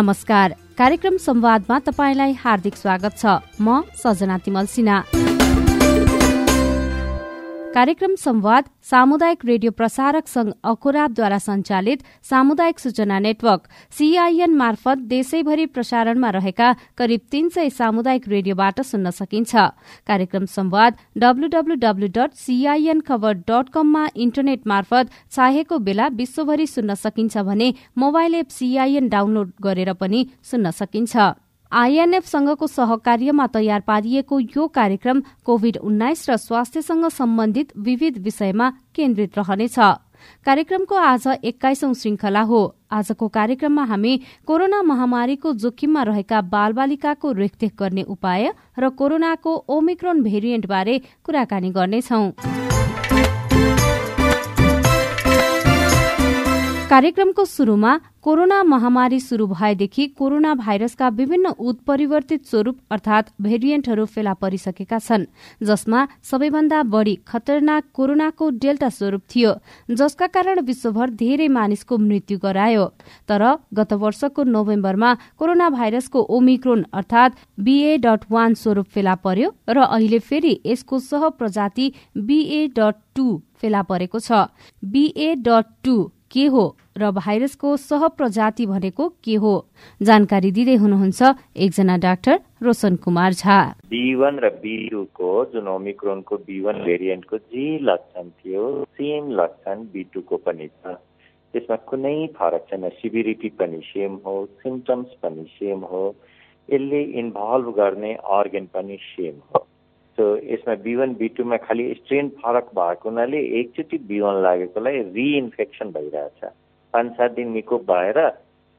नमस्कार। कार्यक्रम संवादमा तपाईँलाई हार्दिक स्वागत छ। म सजना तिमल सिन्हा। कार्यक्रम संवाद सामुदायिक रेडियो प्रसारक संघ अखोराबद्वारा संचालित सामुदायिक सूचना नेटवर्क सीआईएन मार्फत देशैभरि प्रसारणमा रहेका करिब तीन सय सामुदायिक रेडियोबाट सुन्न सकिन्छ। कार्यक्रम संवाद डब्लूडब्लूडब्लू डट सीआईएन खबर डट कममा इन्टरनेट मार्फत चाहेको बेला विश्वभरि सुन्न सकिन्छ भने मोबाइल एप सीआईएन डाउनलोड गरेर पनि सुन्न सकिन्छ। आइएनएफसँगको सहकार्यमा तयार पारिएको यो कार्यक्रम कोविड उन्नाइस र स्वास्थ्यसँग सम्बन्धित विविध विषयमा केन्द्रित रहनेछ। कार्यक्रमको आज एक्काइसौं श्रृंखला हो। आजको कार्यक्रममा हामी कोरोना महामारीको जोखिममा रहेका बालबालिकाको रेखदेख गर्ने उपाय र कोरोनाको ओमिक्रोन भेरिएन्टबारे कुराकानी गर्नेछौं। कार्यक्रमको शुरूमा कोरोना महामारी शुरू भएदेखि कोरोना भाइरसका विभिन्न उत्परिवर्तित स्वरूप अर्थात भेरिएन्टहरू फेला परिसकेका छन् जसमा सबैभन्दा बढ़ी खतरनाक कोरोनाको डेल्टा स्वरूप थियो जसका कारण विश्वभर धेरै मानिसको मृत्यु गरायो। तर गत वर्षको नोभेम्बरमा कोरोना भाइरसको ओमिक्रोन अर्थात बीए डट वान स्वरूप फेला पर्यो र अहिले फेरि यसको सह प्रजाति बीए फेला परेको छ। बीए डट टू के हो र भाइरसको सह प्रजाति भनेको के हो? जानकारी दिँदै हुनुहुन्छ एकजना doctor Roshan Kumar Jha. B one र बी जुन ओमिक्रोनको बी वान भेरिएन्टको जे लक्षण थियो सेम लक्षण बी टूको पनि छ। त्यसमा कुनै फरक छैन। सिभिरिटी पनि सेम हो सिम्टम्स पनि सेम हो। यसले इन्भल्भ गर्ने अर्गन पनि सेम हो। सो यसमा बी वान बी टूमा खालि स्ट्रेन फरक भएको हुनाले एकचोटि बी वान लागेकोलाई रिइन्फेक्सन भइरहेछ पाँच सात दिन निको भएर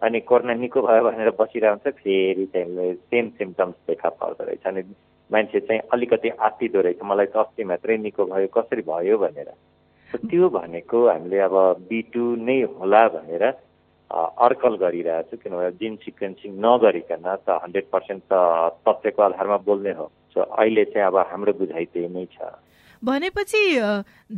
अनि कोरोना निको भयो भनेर बसिरहन्छ फेरि चाहिँ सेम सिम्टम्स देखा पर्दो रहेछ अनि मान्छे चाहिँ अलिकति आत्तिदो रहेछ मलाई त अस्ति मात्रै निको भयो कसरी भयो भनेर। त्यो भनेको हामीले अब बी टू नै होला भनेर अर्कल गरिरहेको छु। किनभने जिन सिक्वेन्सिङ नगरिकन त हन्ड्रेड पर्सेन्ट त तथ्यको आधारमा बोल्ने हो। सो अहिले चाहिँ अब हाम्रो बुझाइ त्यही नै छ। भनेपछि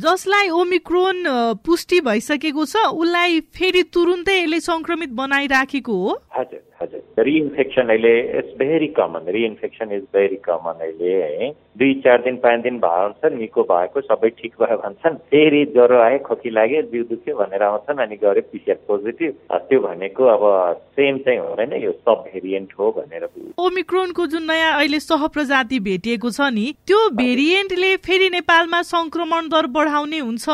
जसलाई ओमिक्रोन पुष्टि भइसकेको छ उसलाई फेरि तुरुन्तै यसले संक्रमित बनाइराखेको हो। हजुर हजुर। रिइन्फेक्सन अहिले it's very common reinfection is very common अहिले है। दुई चार दिन पाँच दिन भयो हुन्छ निको भएको सबै ठिक भयो भन्छन्। फेरि ज्वरो आयो खोकी लाग्यो जिउ दुख्यो भनेर आउँछन् अनि गऱ्यो पिसिआर पोजिटिभ। त्यो भनेको अब सेम चाहिँ हुँदैन यो सब भेरिएन्ट हो भनेर। ओमिक्रोनको जुन नयाँ अहिले सह प्रजाति भेटिएको छ नि त्यो भेरिएन्टले फेरि नेपालमा संक्रमण दर बढाउने हुन्छ?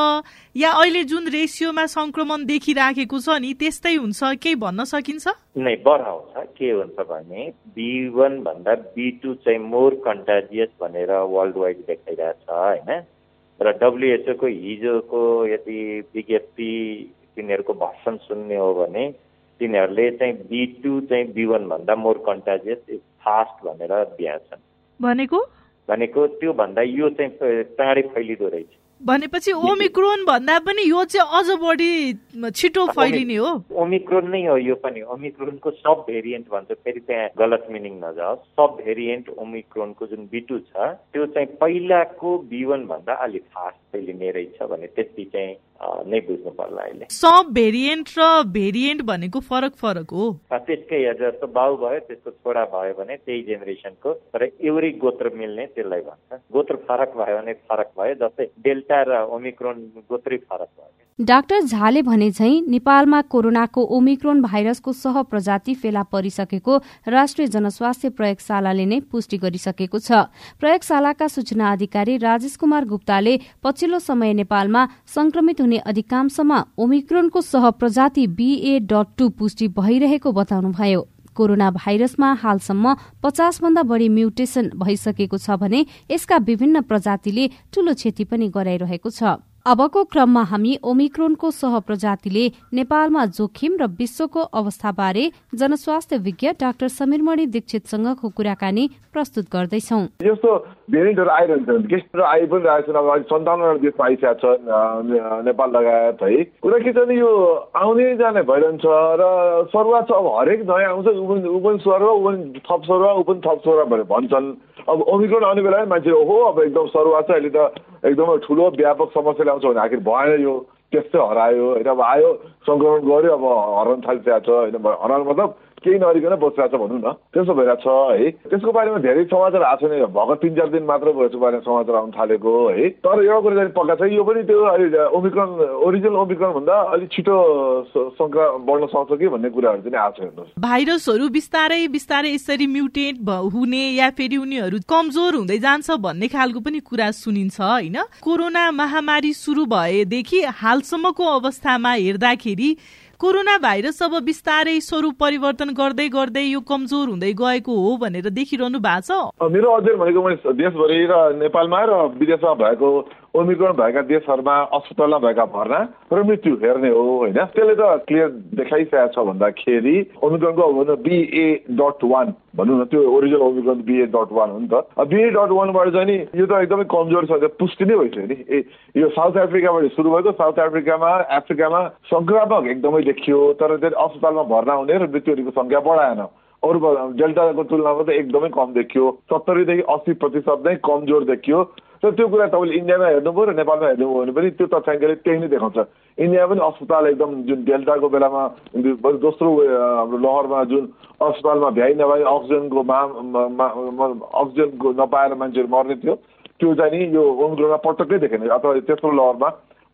या अहिले जुन रेसियोमा संक्रमण देखिराखेको छ नि त्यस्तै हुन्छ केही भन्न सकिन्छ? नै बढाउँछ। के हुन्छ भने बी वान भन्दा बी टू चाहिँ मोर कन्टाजियस भनेर वर्ल्ड वाइड देखाइरहेछ होइन? र डब्लुएचओको हिजोको यदि विज्ञप्ति तिनीहरूको भर्सन सुन्ने हो भने तिनीहरूले चाहिँ बी टू चाहिँ बी वान भन्दा मोर कन्टाजियस इज फास्ट भनेर दिएछन्। भनेको? भनेको त्यो भन्दा यो चाहिँ चाँडै फैलिँदो रहेछ। भनेपछि ओमिक्रोन भन्दा पनि यो चाहिँ अझ बढी छिटो फैलिने हो। ओमिक्रोन नै हो यो पनि। ओमिक्रोनको सब भेरिएन्ट भन्छ। फेरि त्यहाँ गलत मिनिङ नजाओस्। सब भेरिएन्ट ओमिक्रोनको जुन बिटु छ त्यो चाहिँ पहिलाको बिवन भन्दा अलिक फास्ट फैलिने रहेछ भने त्यति चाहिँ नै बुझ्नु पर्ला अहिले। सब भेरिएन्ट र भेरिएन्ट भनेको फरक फरक हो। त्यसकै जस्तो बाउ भयो त्यसको छोरा भयो भने त्यही जेनेरेसनको तर एउटै गोत्र मिल्ने त्यसलाई भन्छ। गोत्र फरक भयो भने फरक भयो जस्तै डेल्टा र ओमिक्रोन गोत्रै फरक भयो। डाक्टर झाले भने झै नेपालमा कोरोनाको ओमिक्रोन भाइरसको सह प्रजाति फेला परिसकेको राष्ट्रिय जनस्वास्थ्य प्रयोगशालाले नै पुष्टि गरिसकेको छ। प्रयोगशालाका सूचना अधिकारी राजेश कुमार गुप्ताले पछिल्लो समय नेपालमा संक्रमित हुने अधिकांशमा ओमिक्रोनको सह प्रजाति बीए डट टू पुष्टि भइरहेको बताउनुभयो। कोरोना भाइरसमा हालसम्म पचास भन्दा बढ़ी म्युटेशन भइसकेको छ भने यसका विभिन्न प्रजातिले ठूलो क्षति पनि गराइरहेको छ। अबको क्रममा हामी ओमिक्रोनको सह प्रजातिले नेपालमा जोखिम र विश्वको अवस्थाबारे जनस्वास्थ्य विज्ञ डाक्टर समीरमणि दीक्षितसँगको कुराकानी प्रस्तुत गर्दैछौ। यस्तो भेरिएन्टहरू आइरहन्छ गेस्टहरू आइ पनि रहेछन् अब सन्ताउन्नवटा देशमा आइसकेको छ नेपाल लगायत है। कुरा के छ भने यो आउने जाने भइरहन्छ र सरुवा छ अब हरेक नयाँ आउँछ ऊ पनि ऊ पनि सरुवा ऊ पनि थप सरुवा ऊ पनि थप सरुवा भनेर भन्छन्। अब ओमिक्रोन आउने बेला मान्छे ओहो अब एकदम सरुवा छ अहिले त एकदमै ठुलो व्यापक समस्या ल्याउँछ भने आखिर भएन यो त्यस्तै हरायो होइन? अब आयो सङ्क्रमण गऱ्यो अब हराउन थालिसकेको छ होइन? हराउनु मतलब केही नगरिकन बसिरहेको छ भनौँ न। त्यसो भइरहेको छ है। त्यसको बारेमा धेरै समाचार आएको छैन। भर्खर तिन चार दिन मात्र भयो यसको बारेमा समाचार आउनु थालेको है। तर एउटा कुरा चाहिँ पक्का छ। यो पनि त्यो अहिले ओमिक्रोन ओरिजिनल ओमिक्रोन भन्दा अलिक छिटो सङ्ख्या बढ्न सक्छ कि भन्ने कुराहरू चाहिँ आएको छ हेर्नुहोस्। भाइरसहरू बिस्तारै बिस्तारै यसरी म्युटेट हुने या फेरि उनीहरू कमजोर हुँदै जान्छ भन्ने खालको पनि कुरा सुनिन्छ होइन? कोरोना महामारी सुरु भएदेखि हालसम्मको अवस्थामा हेर्दाखेरि कोरोना भाइरस अब बिस्तारै स्वरूप परिवर्तन गर्दै गर्दै यो कमजोर हुँदै गएको हो भनेर देखिरहनु भएको छ। मेरो अध्ययन भनेको मैले देशभरि र नेपालमा र विदेशमा भएको ओमिक्रोन भएका देशहरूमा अस्पतालमा भएका भर्ना र मृत्यु हेर्ने हो होइन? त्यसले त क्लियर देखाइसकेको छ भन्दाखेरि ओमिक्रोनको बिए डट वान भनौँ न त्यो original omicron BA dot one हो नि त। बिए डट वानबाट चाहिँ नि यो त एकदमै कमजोर छ पुष्टि नै भइसक्यो नि। ए यो साउथ अफ्रिकाबाट सुरु भएको साउथ अफ्रिकामा अफ्रिकामा सङ्क्रामक एकदमै देखियो तर चाहिँ अस्पतालमा भर्ना हुने र मृत्युहरूको सङ्ख्या बढाएन। अरू डेल्टाको तुलनामा त एकदमै कम देखियो। सत्तरीदेखि अस्सी प्रतिशत नै कमजोर देखियो। र त्यो कुरा तपाईँले इन्डियामा हेर्नुभयो र नेपालमा हेर्नुभयो भने पनि त्यो तथ्याङ्कले त्यही नै देखाउँछ। इन्डियामा पनि अस्पताल एकदम जुन डेल्टाको बेलामा दोस्रो हाम्रो लहरमा जुन अस्पतालमा भ्याइ नभए अक्सिजनको मा अक्सिजनको नपाएर मान्छेहरू मर्ने थियो त्यो चाहिँ नि यो ओमग्रोमा पटक्कै देखेन अथवा तेस्रो लहरमा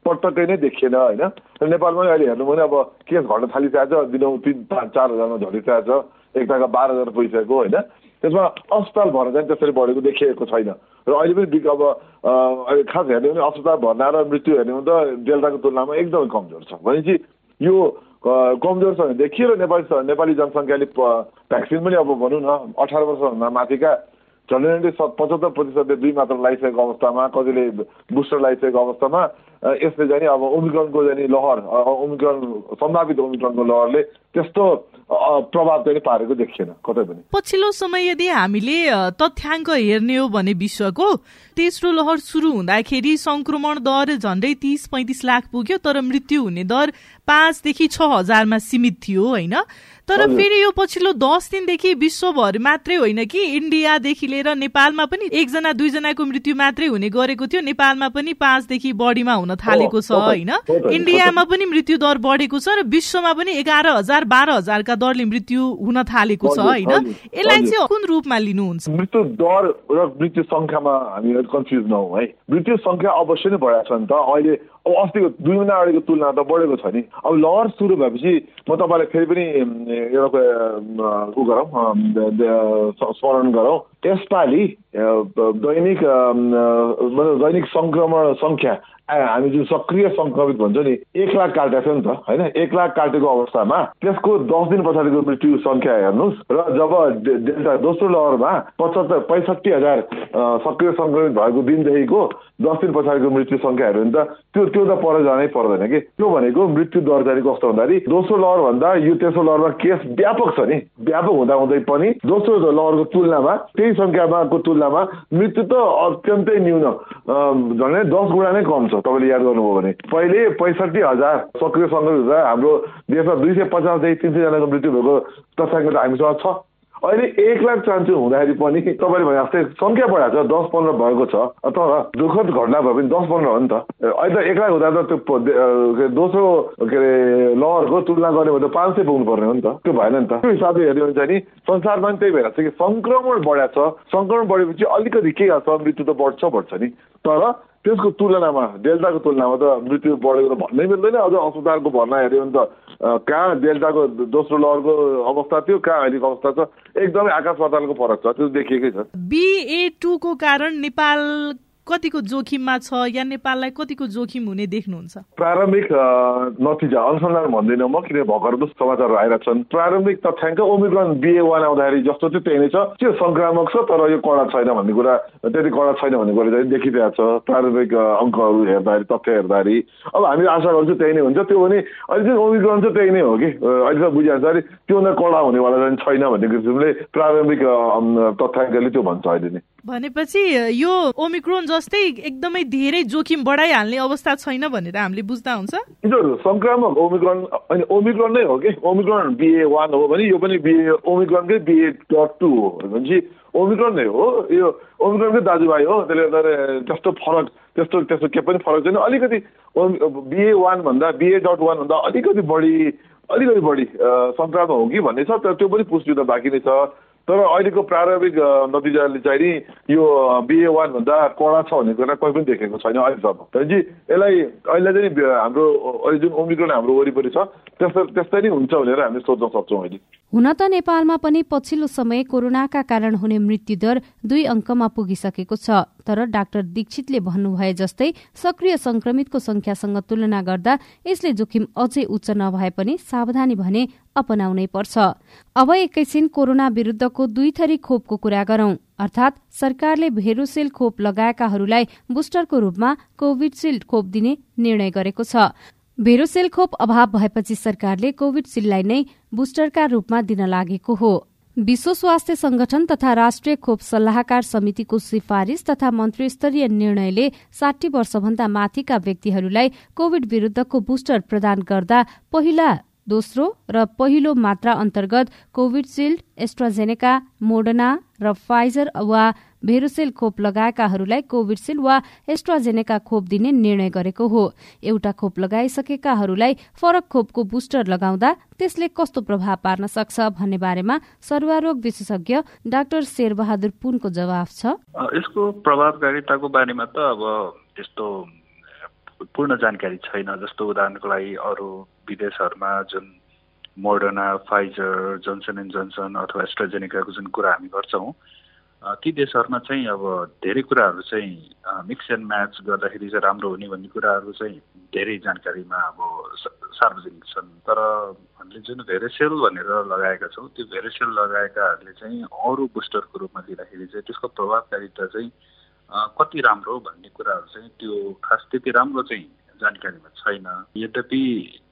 पटक्कै नै देखिएन होइन? र नेपालमा अहिले हेर्नु भने अब केस घट्न थालिसकेको छ दिनौँ तिन पाँच चार हजारमा झरिसकेको छ। एकताका बाह्र हजार पुगिसकेको होइन? त्यसमा अस्पताल भर्ना चाहिँ त्यसरी बढेको देखिएको छैन। र अहिले पनि अब अहिले खास हेर्ने भने अस्पताल भर्ना र मृत्यु हेर्ने भने त डेल्टाको तुलनामा एकदमै कमजोर छ। भनेपछि यो कमजोर छ भने देखियो र नेपाली नेपाली जनसङ्ख्याले भ्याक्सिन पनि अब भनौँ न अठार वर्षभन्दा माथिका झन्डै पचहत्तर प्रतिशतले दुई मात्र लगाइसकेको अवस्थामा कतिले बुस्टर लगाइसकेको अवस्थामा यसले चाहिँ अब ओमिक्रोनको चाहिँ लहर ओमिक्रोन सम्भावित ओमिक्रोनको लहरले त्यस्तो प्रभाव चाहिँ पारेको देखिएन कतै पनि। पछिल्लो समय यदि हामीले तथ्याङ्क हेर्ने हो भने विश्वको तेस्रो लहर सुरु हुँदाखेरि संक्रमण दर झन्डै तिस पैँतिस लाख पुग्यो तर मृत्यु हुने दर पाँचदेखि छ हजारमा सीमित थियो होइन? तर फेरि यो पछिल्लो दस दिनदेखि विश्वभर मात्रै होइन कि इन्डियादेखि लिएर नेपालमा पनि एकजना दुईजनाको मृत्यु मात्रै हुने गरेको थियो नेपालमा पनि पाँचदेखि बढीमा हुन थालेको छ होइन? इन्डियामा पनि मृत्यु दर बढेको छ र विश्वमा पनि एघार हजार बाह्र हजारका दरले मृत्यु हुन थालेको छ होइन? यसलाई चाहिँ कुन रूपमा लिनुहुन्छ? मृत्यु दर र मृत्यु संख्यामा हामी कन्फ्युज नहौँ है? मृत्यु संख्या अवश्य नै बढाएको छ नि त। अहिले अब अस्तिको दुई महिना अगाडिको तुलना त बढेको छ नि। अब लहर सुरु भएपछि म तपाईँलाई फेरि पनि एउटा उ गरौँ स्मरण गरौँ। यसपालि दैनिक दैनिक सङ्क्रमण सङ्ख्या हामी जुन सक्रिय सङ्क्रमित भन्छ नि एक लाख काटेको थियो नि त होइन? एक लाख काटेको अवस्थामा त्यसको दस दिन पछाडिको मृत्यु सङ्ख्या हेर्नुहोस् र जब डेल्टा दोस्रो लहरमा पचहत्तर पैँसठी हजार सक्रिय सङ्क्रमित भएको दिनदेखिको दस दिन पछाडिको मृत्यु सङ्ख्या हेऱ्यो भने त त्यो त्यो त पर जानै पर्दैन कि। त्यो भनेको मृत्यु दर चाहिँ कस्तो भन्दाखेरि दोस्रो लहर भन्दा यो तेस्रो लहरमा केस व्यापक छ नि। व्यापक हुँदा हुँदै पनि दोस्रो लहरको तुलनामा त्यही सङ्ख्यामाको तुलनामा मृत्यु त अत्यन्तै न्यून झन्डै दस गुणा नै कम छ। तपाईँले याद गर्नुभयो भने। पहिले पैँसठी हजार सक्रिय सङ्क्रमित हुँदा हाम्रो देशमा दुई सय पचासदेखि तिन सयजनाको मृत्यु भएको तथ्याङ्क त हामीसँग छ। अहिले एक लाख चान्चु हुँदाखेरि पनि तपाईँले भने जस्तै सङ्ख्या बढाएको छ दस पन्ध्र भएको छ अथवा दुःखद घटना भयो भने दस पन्ध्र हो नि त। अहिले त एक लाख हुँदा त त्यो दोस्रो के अरे लहरको तुलना गर्ने भने त पाँच सय पुग्नु पर्ने हो नि त। त्यो भएन नि त। त्यो हिसाबले हेऱ्यो भने चाहिँ नि संसारमा पनि त्यही भइरहेको छ कि सङ्क्रमण बढाएको छ। सङ्क्रमण बढेपछि अलिकति के छ मृत्यु त बढ्छ बढ्छ नि। तर त्यसको तुलनामा डेल्टाको तुलनामा त मृत्यु बढेको त भन्नै मिल्दैन। अझ अस्पतालको भर्ना हेऱ्यो भने त कहाँ डेल्टाको दोस्रो लहरको अवस्था थियो कहाँ अहिलेको अवस्था छ? एकदमै आकाश पातालको फरक छ त्यो देखिएकै छ। बिए टूको कारण नेपाल कतिको जोखिममा छ या नेपाललाई कतिको जोखिम हुने देख्नुहुन्छ? प्रारम्भिक नतिजा अनुसन्धान भन्दिनँ म किन भर्खर समाचारहरू आइरहेको छन् प्रारम्भिक तथ्याङ्क ओमिक्रोन बिए वान आउँदाखेरि जस्तो चाहिँ त्यही नै छ। त्यो संक्रामक छ तर यो कडा छैन भन्ने कुरा त्यति कडा छैन भन्ने कुरा चाहिँ देखिरहेको छ। प्रारम्भिक अङ्कहरू हेर्दाखेरि तथ्य हेर्दाखेरि। अब हामी आशा गर्छौँ त्यही नै हुन्छ। त्यो भने अहिले चाहिँ ओमिक्रोन चाहिँ त्यही नै हो कि? अहिलेसम्म बुझिहाल्छ अरे त्योभन्दा कडा हुनेवाला चाहिँ छैन भन्ने किसिमले प्रारम्भिक तथ्याङ्कले त्यो भन्छ अहिले नै। भनेपछि यो ओमिक्रोन जस्तै एकदमै धेरै जोखिम बढाइहाल्ने अवस्था छैन भनेर हामीले बुझ्दा हुन्छ? संक्रामक ओमिक्रोन अनि ओमिक्रोन नै हो कि? ओमिक्रोन बिए वान हो भने यो पनि बिए ओमिक्रोनकै बिए डट टू हो भनेपछि ओमिक्रोन नै हो। यो ओमिक्रोनकै दाजुभाइ हो त्यसले गर्दा त्यस्तो फरक त्यस्तो त्यस्तो के पनि फरक छैन। अलिकति बिए वान भन्दा बिए डट वान भन्दा अलिकति बढी अलिकति बढी सङ्क्रामक हो कि भन्ने छ तर त्यो पनि पुष्टि त बाँकी नै छ। तर अहिलेको प्रारम्भिक नतिजाले चाहिँ नि यो बिए वानभन्दा कडा छ भन्ने कुरा कोही पनि देखेको छैन अहिलेसम्म। भनेपछि यसलाई अहिले चाहिँ हाम्रो अहिले जुन ओमिक्रोन हाम्रो वरिपरि छ त्यस्तै हुन्छ भनेर हामीले सोच्न सक्छौँ अहिले। हुन त नेपालमा पनि पछिल्लो समय कोरोनाका कारण हुने मृत्युदर दुई अङ्कमा पुगिसकेको छ तर डाक्टर दीक्षितले भन्नुभए जस्तै सक्रिय संक्रमितको संख्यासँग तुलना गर्दा यसले जोखिम अझै उच्च नभए पनि सावधानी भने अपनाउनै पर्छ। अब एकैछिन कोरोना विरूद्धको दुई थरी खोपको कुरा गरौं अर्थात सरकारले भेरोसेल खोप लगाएकाहरूलाई बुस्टरको रूपमा कोविडसिल्ड खोप दिने निर्णय गरेको छ। भेरोसेल खोप अभाव भएपछि सरकारले कोविडसिल्डलाई नै बुस्टरका रूपमा दिन लागेको हो। विश्व स्वास्थ्य संगठन तथा राष्ट्रिय खोप सल्लाहकार समितिको सिफारिश तथा मन्त्री स्तरीय निर्णयले साठी वर्षभन्दा माथिका व्यक्तिहरूलाई कोविड विरूद्धको बुस्टर प्रदान गर्दा पहिला दोस्रो र पहिलो मात्रा अन्तर्गत कोविडसिल्ड एस्ट्राजेनेका मोडना र फाइजर वा भेरोसेल खोप लगाएकाहरूलाई कोविडसिल्ड वा एस्ट्राजेनेका खोप दिने निर्णय गरेको हो। एउटा खोप लगाइसकेकाहरूलाई फरक खोपको बुस्टर लगाउँदा त्यसले कस्तो प्रभाव पार्न सक्छ भन्ने बारेमा सर्वारोग विशेषज्ञ डाक्टर शेरबहादुर पुनको जवाफ छ। यसको प्रभावकारिताको बारेमा त अब त्यस्तो पूर्ण जानकारी छैन। जस्तो उदाहरणको लागि अरू विदेशहरूमा जुन Moderna Pfizer Johnson and Johnson अथवा एस्ट्राजेनिकाको जुन कुरा हामी गर्छौँ ती देशहरूमा चाहिँ अब धेरै कुराहरू चाहिँ मिक्स एन्ड म्याच गर्दाखेरि चाहिँ राम्रो हुने भन्ने कुराहरू चाहिँ धेरै जानकारीमा अब सार्वजनिक छन्। तर हामीले जुन भेरेसेल भनेर लगाएका छौँ त्यो भेरेसेल लगाएकाहरूले चाहिँ अरू बुस्टरको रूपमा दिँदाखेरि चाहिँ त्यसको प्रभावकारिता चाहिँ कति राम्रो भन्ने कुराहरू चाहिँ त्यो खास त्यति राम्रो चाहिँ जानकारीमा छैन। यद्यपि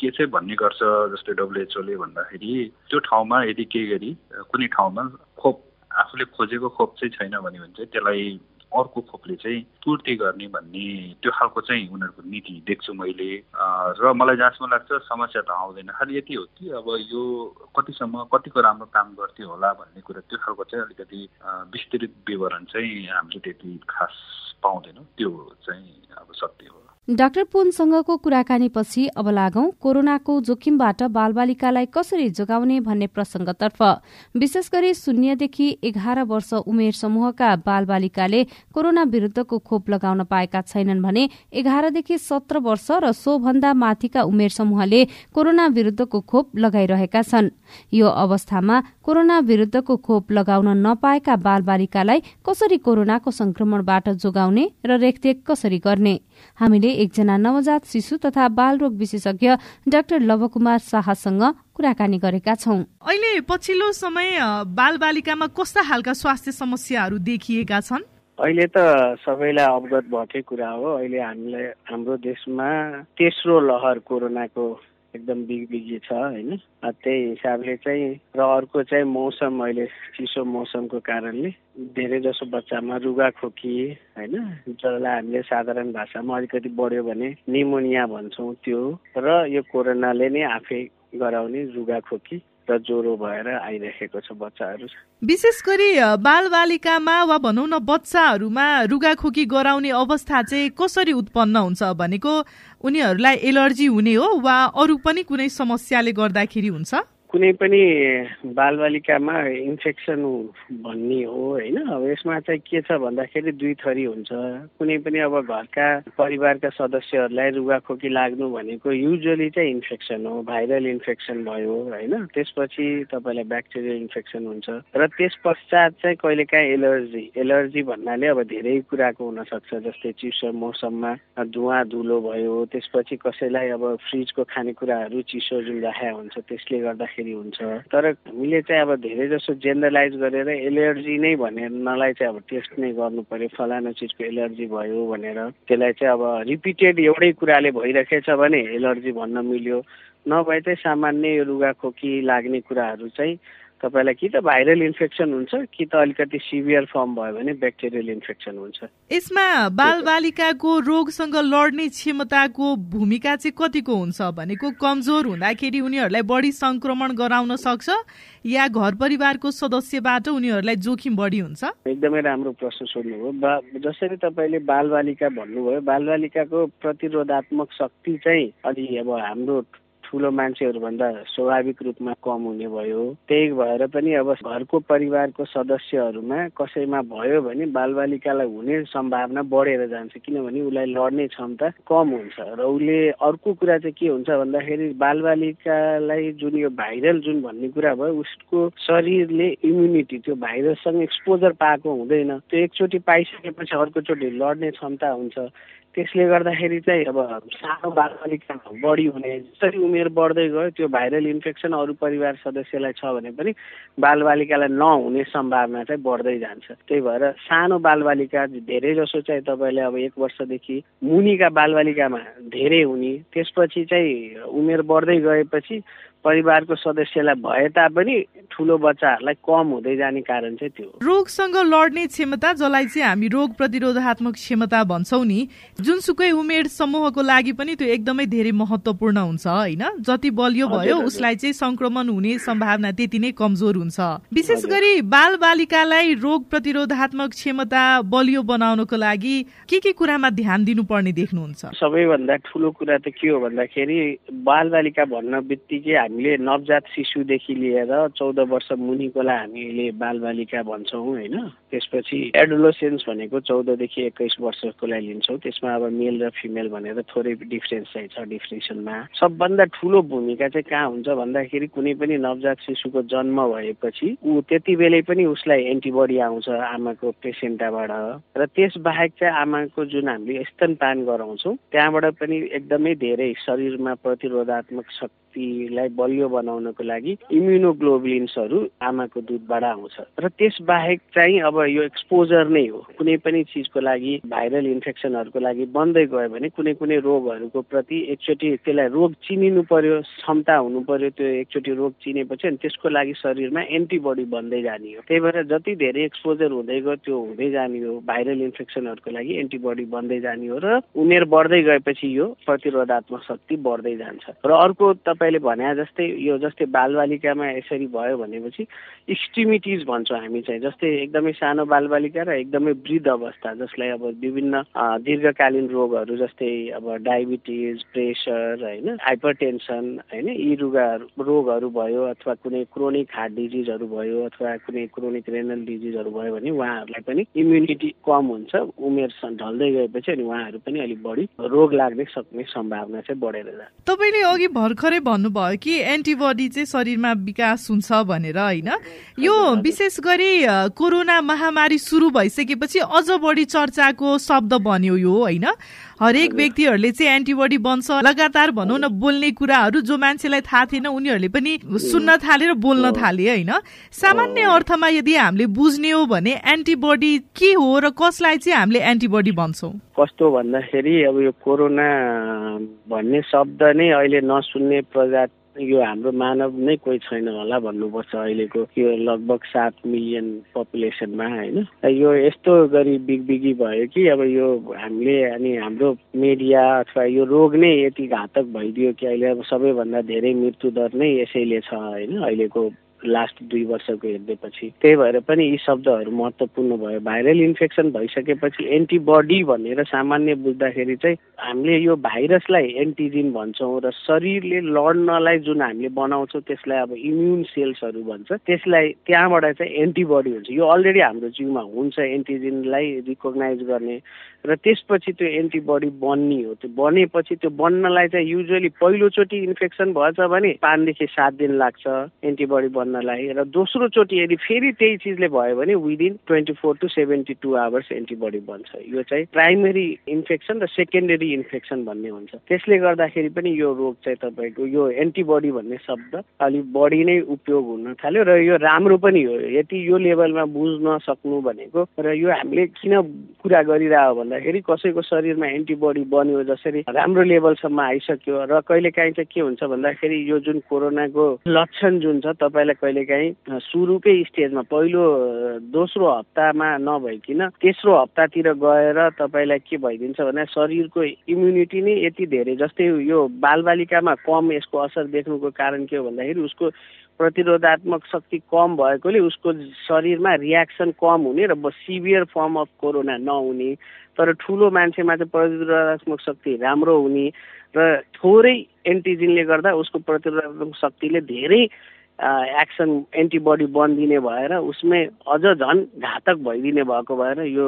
के चाहिँ भन्ने गर्छ जस्तै डब्लुएचओले भन्दाखेरि त्यो ठाउँमा यदि केही गरी कुनै ठाउँमा खोप आफूले खोजेको खोप चाहिँ छैन भने चाहिँ त्यसलाई अर्को खोपले चाहिँ पूर्ति गर्ने भन्ने त्यो खालको चाहिँ उनीहरूको नीति देख्छु मैले। र मलाई जहाँसम्म लाग्छ समस्या त आउँदैन। खालि यति हो कि अब यो कतिसम्म कतिको राम्रो काम गर्थ्यो होला भन्ने कुरा त्यो खालको चाहिँ अलिकति विस्तृत विवरण चाहिँ हामीले त्यति खास पाउँदैनौँ। त्यो चाहिँ अब सत्य हो। डाक्टर पुनसँगको कुराकानीपछि अब लागौं कोरोनाको जोखिमबाट बालबालिकालाई कसरी जोगाउने भन्ने प्रसंगतर्फ। विशेष गरी शून्यदेखि एघार वर्ष उमेर समूहका बालबालिकाले कोरोना विरूद्धको खोप लगाउन पाएका छैनन् भने एघारदेखि सत्र वर्ष र सोभन्दा माथिका उमेर समूहले कोरोना विरूद्धको खोप लगाइरहेका छन्। यो अवस्थामा कोरोना विरूद्धको खोप लगाउन नपाएका बालबालिकालाई कसरी कोरोनाको संक्रमणबाट जोगाउने र रेखदेख कसरी गर्ने? हामीले एकजना नवजात शिशु तथा बालरोग विशेषज्ञ डाक्टर लवकुमार शाहसँग कुराकानी गरेका छौं। अहिले पछिल्लो समय बाल बालिकामा कस्ता खालका स्वास्थ्य समस्याहरू देखिएका छन्? अहिले त सबैलाई अवगत भएकै कुरा हो। अहिले हामीलाई हाम्रो देशमा तेस्रो लहर कोरोनाको एकदम बिगबिगी छ होइन? त्यही हिसाबले चाहिँ र अर्को चाहिँ मौसम अहिले चिसो मौसमको कारणले धेरै जसो बच्चामा रुगा खोकी होइन? जसलाई हामीले साधारण भाषामा अलिकति बढ्यो भने निमोनिया भन्छौँ त्यो र यो कोरोनाले नै आफै गराउने रुगा खोकी। र ज्वरो भएर आइरहेको छ बच्चाहरू। विशेष गरी बाल बालिकामा वा भनौँ न बच्चाहरूमा रुगाखोकी गराउने अवस्था चाहिँ कसरी उत्पन्न हुन्छ भनेको उनीहरूलाई एलर्जी हुने हो वा अरू पनि कुनै समस्याले गर्दाखेरि हुन्छ? कुनै पनि बालबालिकामा इन्फेक्सन भन्ने हो होइन? अब यसमा चाहिँ के छ भन्दाखेरि दुई थरी हुन्छ। कुनै पनि अब घरका परिवारका सदस्यहरूलाई रुगाखोकी लाग्नु भनेको युजली चाहिँ इन्फेक्सन हो भाइरल इन्फेक्सन भयो होइन? त्यसपछि तपाईँलाई ब्याक्टेरियल इन्फेक्सन हुन्छ। र त्यस पश्चात चाहिँ कहिलेकाहीँ एलर्जी एलर्जी भन्नाले अब धेरै कुराको हुनसक्छ जस्तै चिसो मौसममा धुवा धुलो भयो त्यसपछि कसैलाई अब फ्रिजको खानेकुराहरू चिसो जुन राखेको हुन्छ त्यसले गर्दाखेरि गर्दाखेरि हुन्छ। तर हामीले चाहिँ अब धेरै जसो जेनरलाइज गरेर एलर्जी नै भनेरलाई चाहिँ अब टेस्ट नै गर्नु पर्यो। फलाना चिजको एलर्जी भयो भनेर। त्यसलाई चाहिँ अब रिपिटेड एउटै कुराले भइरहेछ भने एलर्जी भन्न मिल्यो। नभए चाहिँ सामान्य यो रुगाखोकी लाग्ने कुराहरू चाहिँ तपाईँलाई कि त भाइरल इन्फेक्सन हुन्छ कि त अलिकति सिभियर फर्म भयो भने ब्याक्टेरियल इन्फेक्सन हुन्छ। यसमा बाल बालिकाको रोगसँग लड्ने क्षमताको भूमिका चाहिँ कतिको हुन्छ भनेको कमजोर हुँदाखेरि उनीहरूलाई बढी संक्रमण गराउन सक्छ या घर परिवारको सदस्यबाट उनीहरूलाई जोखिम बढी हुन्छ? एकदमै राम्रो प्रश्न सोध्नुभयो। जसरी तपाईँले बालबालिका भन्नुभयो बालबालिकाको प्रतिरोधात्मक शक्ति चाहिँ अलि अब हाम्रो ठुलो मान्छेहरूभन्दा स्वाभाविक रूपमा कम हुने भयो। त्यही भएर पनि अब घरको परिवारको सदस्यहरूमा कसैमा भयो भने बालबालिकालाई हुने सम्भावना बढेर जान्छ। किनभने उसलाई लड्ने क्षमता कम हुन्छ र उसले अर्को कुरा चाहिँ के हुन्छ भन्दाखेरि बालबालिकालाई जुन यो भाइरल जुन भन्ने कुरा भयो उसको शरीरले इम्युनिटी त्यो भाइरससँग एक्सपोजर पाएको हुँदैन। त्यो एकचोटि पाइसकेपछि अर्कोचोटि लड्ने क्षमता हुन्छ। त्यसले गर्दाखेरि चाहिँ अब सानो बालबालिकामा बढी हुने जसरी उमेर बढ्दै गयो त्यो भाइरल इन्फेक्सन अरू परिवार सदस्यलाई छ भने पनि बालबालिकालाई नहुने सम्भावना चाहिँ बढ्दै जान्छ। त्यही भएर सानो बालबालिका धेरै जसो चाहिँ तपाईँले अब एक वर्षदेखि मुनिका बालबालिकामा धेरै हुने त्यसपछि चाहिँ उमेर बढ्दै गएपछि परिवारको सदस्यलाई भए तापनि ठुलो बच्चाहरूलाई कम हुँदै जाने कारण चाहिँ त्यो रोगसँग लड्ने क्षमता जसलाई चाहिँ हामी रोग प्रतिरोधात्मक क्षमता भन्छौ नि जुनसुकै उमेर समूहको लागि पनि त्यो एकदमै धेरै महत्वपूर्ण हुन्छ होइन? जति बलियो भयो उसलाई चाहिँ संक्रमण हुने सम्भावना त्यति नै कमजोर हुन्छ। विशेष गरी बाल बालिकालाई रोग प्रतिरोधात्मक क्षमता बलियो बनाउनको लागि के के कुरामा ध्यान दिनुपर्ने देख्नुहुन्छ? सबैभन्दा ठुलो कुरा त के हो भन्दाखेरि बाल बालिका भन्न बित्तिकै हामीले नवजात शिशुदेखि लिएर चौध वर्ष मुनिकोलाई हामीले बालबालिका भन्छौँ होइन? त्यसपछि एडोलोसेन्स भनेको चौधदेखि एक्काइस वर्षकोलाई लिन्छौँ। त्यसमा अब मेल र फिमेल भनेर थोरै डिफ्रेन्स चाहिँ छ डिफ्रेन्सनमा सबभन्दा ठुलो भूमिका चाहिँ कहाँ हुन्छ भन्दाखेरि कुनै पनि नवजात शिशुको जन्म भएपछि ऊ त्यति बेलै पनि उसलाई एन्टिबडी आउँछ आमाको पेसेन्टाबाट। र त्यस बाहेक चाहिँ आमाको जुन हामीले स्तनपान गराउँछौँ त्यहाँबाट पनि एकदमै धेरै शरीरमा प्रतिरोधात्मक शक्ति शक्तिलाई बलियो बनाउनको लागि इम्युनोग्लोबुलिन्सहरू आमाको दुधबाट आउँछ। र त्यस बाहेक चाहिँ अब यो एक्सपोजर नै हो। कुनै पनि चिजको लागि भाइरल इन्फेक्सनहरूको लागि बन्दै गयो भने कुनै कुनै रोगहरूको प्रति एकचोटि त्यसलाई रोग चिनिनु पर्यो क्षमता हुनु पर्यो त्यो एकचोटि रोग चिनेपछि अनि त्यसको लागि शरीरमा एन्टिबडी बन्दै जाने हो त्यही भएर जति धेरै एक्सपोजर हुँदै गयो त्यो हुँदै जाने हो भाइरल इन्फेक्सनहरूको लागि एन्टिबडी बन्दै जाने हो र उमेर बढ्दै गएपछि यो प्रतिरोधात्मक शक्ति बढ्दै जान्छ। र अर्को तपाईँ तपाईँले भने जस्तै यो जस्तै बालबालिकामा यसरी भयो भनेपछि एक्सट्रिमिटिज भन्छौँ हामी चाहिँ। जस्तै एकदमै सानो बालबालिका र एकदमै वृद्ध अवस्था जसलाई अब विभिन्न दीर्घकालीन रोगहरू जस्तै अब डायबिटिज प्रेसर होइन हाइपर टेन्सन होइन यी रुगा रोगहरू भयो अथवा कुनै क्रोनिक हार्ट डिजिजहरू भयो अथवा कुनै क्रोनिक रेनल डिजिजहरू भयो भने उहाँहरूलाई पनि इम्युनिटी कम हुन्छ उमेर ढल्दै गएपछि अनि उहाँहरू पनि अलिक बढी रोग लाग्ने सक्ने सम्भावना चाहिँ बढेर जान्छ। तपाईँले अघि भर्खरै भन्नुभयो कि एन्टिबडी चाहिँ शरीरमा विकास हुन्छ भनेर होइन? यो विशेष गरी कोरोना महामारी सुरु भइसकेपछि अझ बढी चर्चाको शब्द बन्यो यो होइन? हरेक व्यक्तिहरूले चाहिँ एन्टिबडी बन्छ। लगातार भनौँ न बोल्ने कुराहरू जो मान्छेलाई थाहा थिएन उनीहरूले पनि सुन्न थाले र बोल्न थाले होइन? सामान्य अर्थमा यदि हामीले बुझ्ने हो भने एन्टिबडी के हो र कसलाई चाहिँ हामीले एन्टिबडी भन्छौँ? कस्तो भन्दाखेरि अब यो कोरोना भन्ने शब्द नै अहिले नसुन्ने प्रजाति यो हाम्रो मानव नै कोही छैन होला भन्नुपर्छ अहिलेको यो लगभग सात मिलियन पपुलेसनमा होइन? यो यस्तो गरी बिगबिगी भयो कि अब यो हामीले अनि हाम्रो मिडिया अथवा यो रोग नै यति घातक भइदियो कि अहिले अब सबैभन्दा धेरै मृत्युदर नै यसैले छ होइन? अहिलेको लास्ट दुई वर्षको हेर्दैपछि। त्यही भएर पनि यी शब्दहरू महत्त्वपूर्ण भयो। भाइरल इन्फेक्सन भइसकेपछि एन्टिबडी भनेर सामान्य बुझ्दाखेरि चाहिँ हामीले यो भाइरसलाई एन्टिजिन भन्छौँ र शरीरले लड्नलाई जुन हामीले बनाउँछौँ त्यसलाई अब इम्युन सेल्सहरू भन्छ त्यसलाई त्यहाँबाट चाहिँ एन्टिबडी हुन्छ। यो अलरेडी हाम्रो जिउमा हुन्छ एन्टिजिनलाई रिकगनाइज गर्ने र त्यसपछि त्यो एन्टिबडी बन्ने हो। त्यो बनेपछि त्यो बन्नलाई चाहिँ युजली पहिलोचोटि इन्फेक्सन भएछ भने पाँचदेखि सात दिन लाग्छ एन्टिबडी बन्नलाई र दोस्रोचोटि यदि फेरि त्यही चिजले भयो भने within twenty four to seventy two hours antibody बन्छ। यो चाहिँ प्राइमेरी इन्फेक्सन र सेकेन्डरी इन्फेक्सन भन्ने हुन्छ। त्यसले गर्दाखेरि पनि यो रोग चाहिँ तपाईँको यो एन्टिबडी भन्ने शब्द अलिक बढी नै उपयोग हुन थाल्यो र यो राम्रो पनि हो। यति यो लेभलमा बुझ्न सक्नु भनेको र यो हामीले किन कुरा गरिरह भन्दा गर्दाखेरि कसैको शरीरमा एन्टिबडी बन्यो जसरी राम्रो लेभलसम्म आइसक्यो र कहिलेकाहीँ चाहिँ के हुन्छ भन्दाखेरि यो जुन कोरोनाको लक्षण जुन छ तपाईँलाई कहिलेकाहीँ सुरुकै स्टेजमा पहिलो दोस्रो हप्तामा नभइकन तेस्रो हप्तातिर गएर तपाईँलाई के भइदिन्छ भने शरीरको इम्युनिटी नै यति धेरै जस्तै यो बालबालिकामा कम यसको असर देख्नुको कारण के हो भन्दाखेरि उसको प्रतिरोधात्मक शक्ति कम भएकोले उसको शरीरमा रियाक्सन कम हुने र सिभियर फर्म अफ कोरोना नहुने तर ठुलो मान्छेमा चाहिँ प्रतिरोधात्मक शक्ति राम्रो हुने र थोरै एन्टिजिनले गर्दा उसको प्रतिरोधात्मक शक्तिले धेरै एक्सन एन्टिबडी बनिदिने भएर उसमै अझ झन् घातक भइदिने भएको भएर यो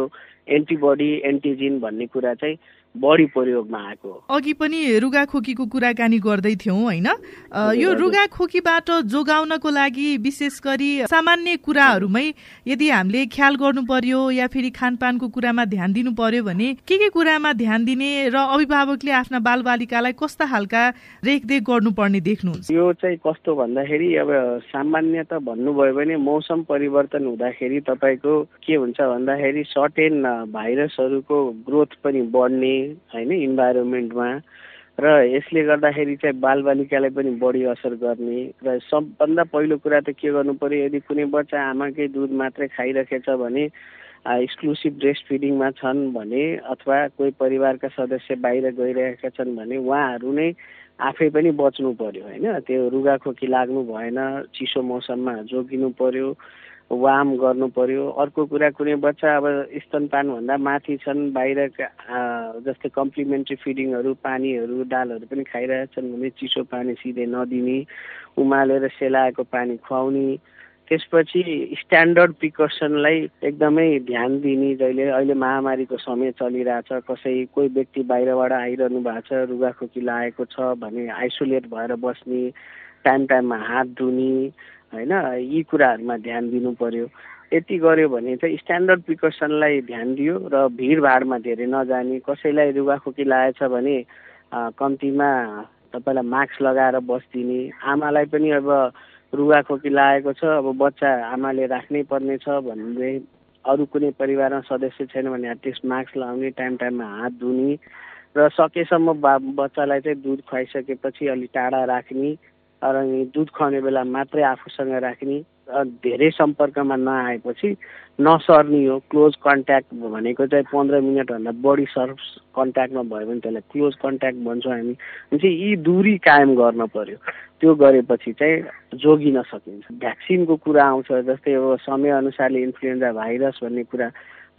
एन्टिबडी एन्टिजिन भन्ने कुरा चाहिँ बढी प्रयोगमा आएको अघि पनि रुगा खोकीको कुराकानी गर्दै थियौँ होइन? यो रुगा खोकीबाट जोगाउनको लागि विशेष गरी सामान्य कुराहरूमै यदि हामीले ख्याल गर्नु पर्यो या फेरि खानपानको कुरामा ध्यान दिनु पर्यो भने के के कुरामा ध्यान दिने र अभिभावकले आफ्ना बालबालिकालाई कस्ता खालका रेखदेख गर्नुपर्ने देख्नुहुन्छ? यो चाहिँ कस्तो भन्दाखेरि अब सामान्य त भन्नुभयो भने मौसम परिवर्तन हुँदाखेरि तपाईँको के हुन्छ भन्दाखेरि सर्टेन भाइरसहरूको ग्रोथ पनि बढ्ने होइन इन्भाइरोमेन्टमा र यसले गर्दाखेरि चाहिँ बालबालिकालाई पनि बढी असर गर्ने। र सबभन्दा पहिलो कुरा त के गर्नु पऱ्यो यदि कुनै बच्चा आमाकै दुध मात्रै खाइरहेछ भने एक्सक्लुसिभ ब्रेस्ट फिडिङमा छन् भने अथवा कोही परिवारका सदस्य बाहिर गइरहेका छन् भने उहाँहरू नै आफै पनि बच्नु पर्यो होइन? त्यो रुगाखोकी लाग्नु भएन चिसो मौसममा जोगिनु पर्यो। वाम गर्नु पर्यो। अर्को कुरा कुनै बच्चा अब स्तनपानभन्दा माथि छन् बाहिरका जस्तै कम्प्लिमेन्ट्री फिडिङहरू पानीहरू दालहरू पनि खाइरहेछन् भने चिसो पानी सिधै नदिने उमालेर सेलाएको पानी खुवाउने। त्यसपछि स्ट्यान्डर्ड प्रिकसनलाई एकदमै ध्यान दिने जहिले अहिले महामारीको समय चलिरहेछ कसै कोही व्यक्ति बाहिरबाट आइरहनु भएको छ रुगाखोकी लागेको छ भने आइसोलेट भएर बस्ने टाइम टाइममा हात धुने होइन यी कुराहरूमा ध्यान दिनु पर्यो। यति गर्यो भने चाहिँ स्ट्यान्डर्ड प्रिकसनलाई ध्यान दियो र भिडभाडमा धेरै नजाने कसैलाई रुगाखोकी लागेछ भने कम्तीमा तपाईँलाई मास्क लगाएर बसिदिने। आमालाई पनि अब रुगाखोकी लागेको छ अब बच्चा आमाले राख्नै पर्ने छ भन्ने अरू कुनै परिवारमा सदस्य छैन भने एटलिस्ट मास्क लगाउने टाइम टाइममा हात धुने र सकेसम्म बा बच्चालाई चाहिँ दुध खुवाइसकेपछि अलिक टाढा राख्ने। अनि दुध खुवाउने बेला मात्रै आफूसँग राख्ने धेरै सम्पर्कमा नआएपछि नसर्ने हो क्लोज कन्ट्याक्ट भनेको चाहिँ पन्ध्र मिनटभन्दा बढी सर कन्ट्याक्टमा भयो भने त्यसलाई क्लोज कन्ट्याक्ट भन्छौँ हामी। चाहिँ यी दुरी कायम गर्न पर्यो। त्यो गरेपछि चाहिँ जोगिन सकिन्छ। भ्याक्सिनको कुरा आउँछ जस्तै अब समयअनुसारले इन्फ्लुएन्जा भाइरस भन्ने कुरा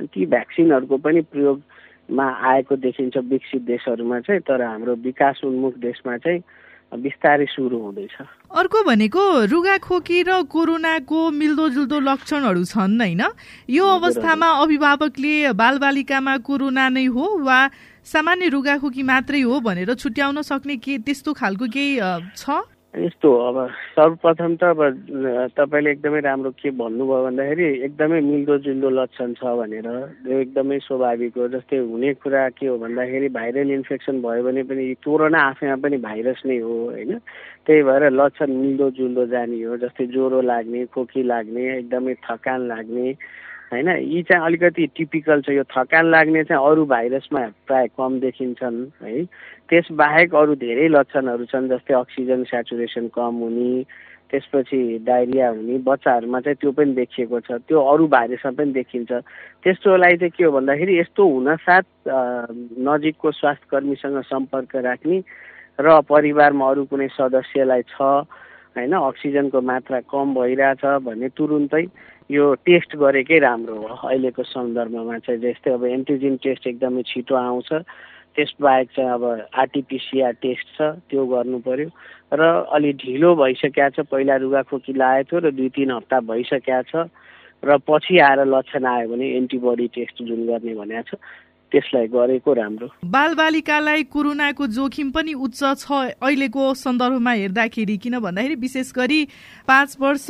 ती भ्याक्सिनहरूको पनि प्रयोगमा आएको देखिन्छ विकसित देशहरूमा चाहिँ तर हाम्रो विकास उन्मुख देशमा चाहिँ बिस्तारै सुरु हुँदैछ। अर्को भनेको रुगा खोकी र कोरोनाको मिल्दोजुल्दो लक्षणहरू छन् होइन? यो अवस्थामा अभिभावकले बालबालिकामा कोरोना नै हो वा सामान्य रुगाखोकी मात्रै हो भनेर छुट्याउन सक्ने के त्यस्तो खालको केही छ? यस्तो अब सर्वप्रथम त अब तपाईँले एकदमै राम्रो के भन्नुभयो भन्दाखेरि एकदमै मिल्दोजुल्दो लक्षण छ भनेर। यो एकदमै स्वाभाविक हो। जस्तै हुने कुरा के हो भन्दाखेरि भाइरल इन्फेक्सन भयो भने पनि कोरोना आफैमा पनि भाइरस नै हो होइन? त्यही भएर लक्षण मिल्दोजुल्दो जाने हो। जस्तै ज्वरो लाग्ने खोकी लाग्ने एकदमै थकान लाग्ने होइन यी चाहिँ अलिकति टिपिकल छ। यो थकान लाग्ने चाहिँ अरू भाइरसमा प्रायः कम देखिन्छन् है। त्यसबाहेक अरू धेरै लक्षणहरू छन् जस्तै अक्सिजन सेचुरेसन कम हुने त्यसपछि डायरिया हुने बच्चाहरूमा चाहिँ त्यो पनि देखिएको छ। त्यो अरू भाइरसमा पनि देखिन्छ। त्यस्तोलाई चाहिँ के हो भन्दाखेरि यस्तो हुनसाथ नजिकको स्वास्थ्य कर्मीसँग सम्पर्क राख्ने र परिवारमा अरू कुनै सदस्यलाई छ होइन अक्सिजनको मात्रा कम भइरहेछ भने तुरुन्तै यो टेस्ट गरेकै राम्रो हो। अहिलेको सन्दर्भमा चाहिँ जस्तै अब एन्टिजिन टेस्ट एकदमै छिटो आउँछ। त्यसबाहेक चाहिँ अब आरटिपिसिआर टेस्ट छ त्यो गर्नु पऱ्यो र अलि ढिलो भइसकेको छ। पहिला रुगाखोकी लागेको थियो र दुई तिन हप्ता भइसकेको छ। र पछि आएर लक्षण आयो भने एन्टिबडी टेस्ट जुन गर्ने भनेको छ। त्यसलाई गरेको राम्रो। बालबालिकालाई कोरोनाको जोखिम पनि उच्च छ अहिलेको सन्दर्भमा हेर्दाखेरि किन भन्दाखेरि विशेष गरी पाँच वर्ष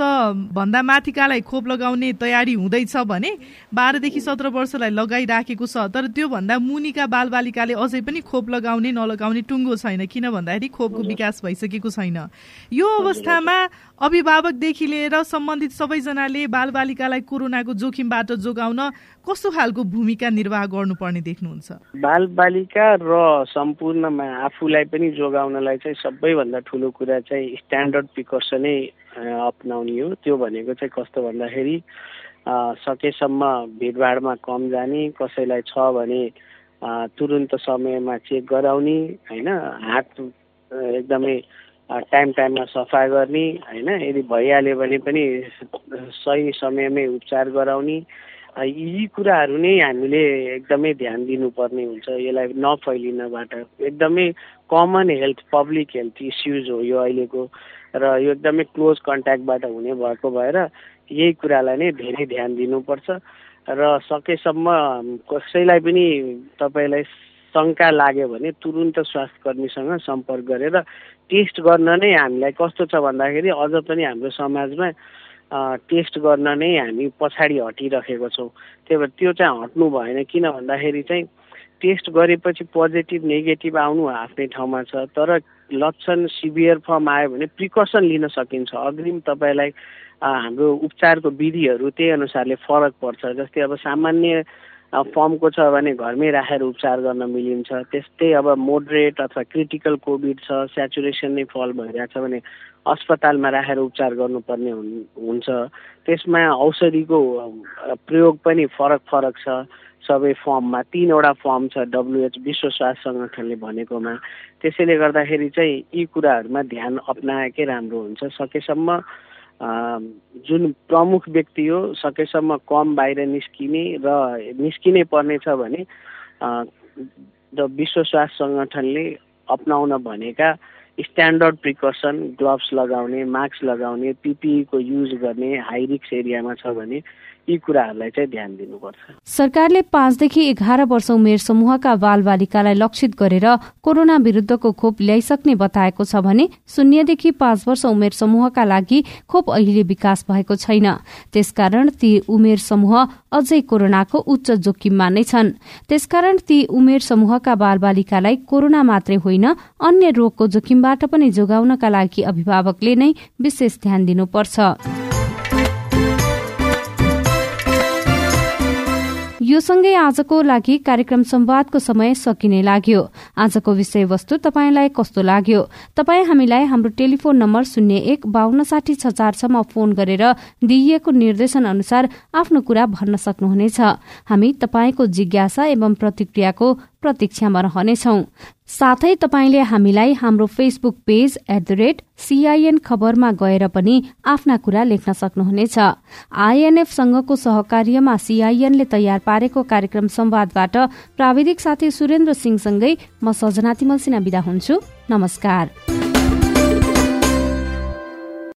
भन्दा माथिकालाई खोप लगाउने तयारी हुँदैछ भने बाह्रदेखि सत्र वर्षलाई लगाइराखेको छ। तर त्योभन्दा मुनिका बालबालिकाले अझै पनि खोप लगाउने नलगाउने टुङ्गो छैन किन भन्दाखेरि खोपको विकास भइसकेको छैन। यो अवस्थामा अभिभावकदेखि लिएर सम्बन्धित सबैजनाले बालबालिकालाई कोरोनाको जोखिमबाट जोगाउन कस्तो खालको भूमिका निर्वाह गर्नुपर्ने देख्नुहुन्छ? बालबालिका र सम्पूर्णमा आफूलाई पनि जोगाउनलाई चाहिँ सबैभन्दा ठुलो कुरा चाहिँ स्ट्यान्डर्ड प्रिकसनै अप्नाउने हो। त्यो भनेको चाहिँ कस्तो भन्दाखेरि सकेसम्म भिडभाडमा कम जाने कसैलाई छ भने तुरुन्त समयमा चेक गराउने होइन? हात एकदमै टाइम टाइममा सफा गर्ने होइन? यदि भइहाल्यो भने पनि सही समयमै उपचार गराउने यी कुराहरू नै हामीले एकदमै ध्यान दिनुपर्ने हुन्छ। यसलाई नफैलिनबाट एकदमै common health public health issues हो यो अहिलेको र यो एकदमै क्लोज कन्ट्याक्टबाट हुने भएको भएर यही कुरालाई नै धेरै ध्यान दिनुपर्छ र सकेसम्म कसैलाई पनि तपाईँलाई शङ्का लाग्यो भने तुरुन्त स्वास्थ्य कर्मीसँग सम्पर्क गरेर टेस्ट गर्न नै हामीलाई कस्तो छ भन्दाखेरि अझ पनि हाम्रो समाजमा टेस्ट गर्न नै हामी पछाडि हटिरहेको छौँ। त्यही भएर त्यो चाहिँ हट्नु भएन। किन भन्दाखेरि चाहिँ टेस्ट गरेपछि पोजिटिभ नेगेटिभ आउनु आफ्नै ठाउँमा छ। तर लक्षण सिभियर फर्म आयो भने प्रिकसन लिन सकिन्छ। अग्रिम तपाईँलाई हाम्रो उपचारको विधिहरू त्यही अनुसारले फरक पर्छ। जस्तै अब सामान्य फर्मको छ भने घरमै राखेर उपचार गर्न मिलिन्छ। त्यस्तै अब मोडरेट अथवा क्रिटिकल कोभिड छ सेचुरेसन नै फल भइरहेछ भने अस्पतालमा राखेर उपचार गर्नुपर्ने हुन्छ। त्यसमा औषधिको प्रयोग पनि फरक फरक छ। सबै फर्ममा तिनवटा फर्म छ डब्लुएच विश्व स्वास्थ्य सङ्गठनले भनेकोमा। त्यसैले गर्दाखेरि चाहिँ यी कुराहरूमा ध्यान अप्नाएकै राम्रो हुन्छ। सकेसम्म जुन प्रमुख व्यक्ति हो सकेसम्म कम बाहिर निस्किने र निस्किनै पर्नेछ भने विश्व स्वास्थ्य सङ्गठनले अप्नाउन भनेका स्ट्यान्डर्ड प्रिकसन ग्लोभ्स लगाउने मास्क लगाउने पिपिईको युज गर्ने हाई रिक्स एरियामा छ भने यी कुराहरूलाई चाहिँ ध्यान दिनुपर्छ। सरकारले पाँचदेखि एघार वर्ष उमेर समूहका बाल बालिकालाई लक्षित गरेर कोरोना विरूद्धको खोप ल्याइसक्ने बताएको छ भने शून्यदेखि पाँच वर्ष उमेर समूहका लागि खोप अहिले विकास भएको छैन। त्यसकारण ती उमेर समूह अझै कोरोनाको उच्च जोखिममा नै छन् त्यसकारण ती उमेर समूहका बाल बालिकालाई कोरोना मात्रै होइन अन्य रोगको जोखिमबाट पनि जोगाउनका लागि अभिभावकले नै विशेष ध्यान दिनुपर्छ। यो सँगै आजको लागि कार्यक्रम संवादको समय सकिने लाग्यो। आजको विषयवस्तु तपाईँलाई कस्तो लाग्यो? तपाईँ हामीलाई हाम्रो टेलिफोन नम्बर शून्य एक बान्न साठी छ चारसम्म फोन गरेर दिइएको निर्देशन अनुसार आफ्नो कुरा भन्न सक्नुहुनेछ। हामी तपाईँको जिज्ञासा एवं प्रतिक्रियाको प्रतीक्षामा रहनेछौ। साथै तपाईँले हामीलाई हाम्रो Facebook page at the rate CIN खबरमा गएर पनि आफ्ना कुरा लेख्न सक्नुहुनेछ। आईएनएफसँगको सहकार्यमा सीआईएनले तयार पारेको कार्यक्रम संवादबाट प्राविधिक साथी सुरेन्द्र सिंहसँगै म सजना तिमल सिन्हा विदा हुन्छु। नमस्कार।